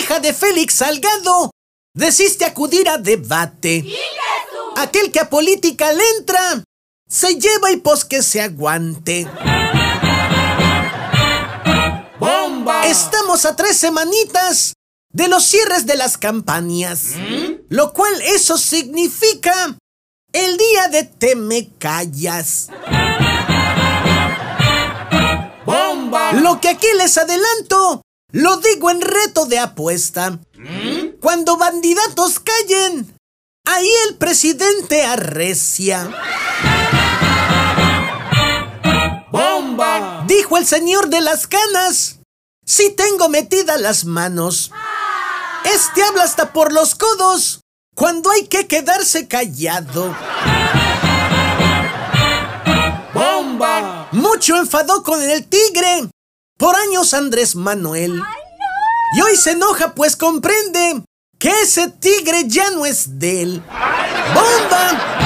hija de Félix Salgado desiste acudir a debate. Aquel que a política le entra, se lleva y pos que se aguante. ¡Bomba! Estamos a tres semanitas de los cierres de las campañas, lo cual eso significa el día de te me callas. ¡Bomba! Lo que aquí les adelanto, lo digo en reto de apuesta. Cuando bandidatos callen, ahí el presidente arrecia. ¡Bomba! Dijo el señor de las canas. Si tengo metidas las manos. Este habla hasta por los codos cuando hay que quedarse callado. ¡Bomba! Mucho enfadó con el tigre. Por años Andrés Manuel. Y hoy se enoja pues comprende que ese tigre ya no es de él. ¡Bomba!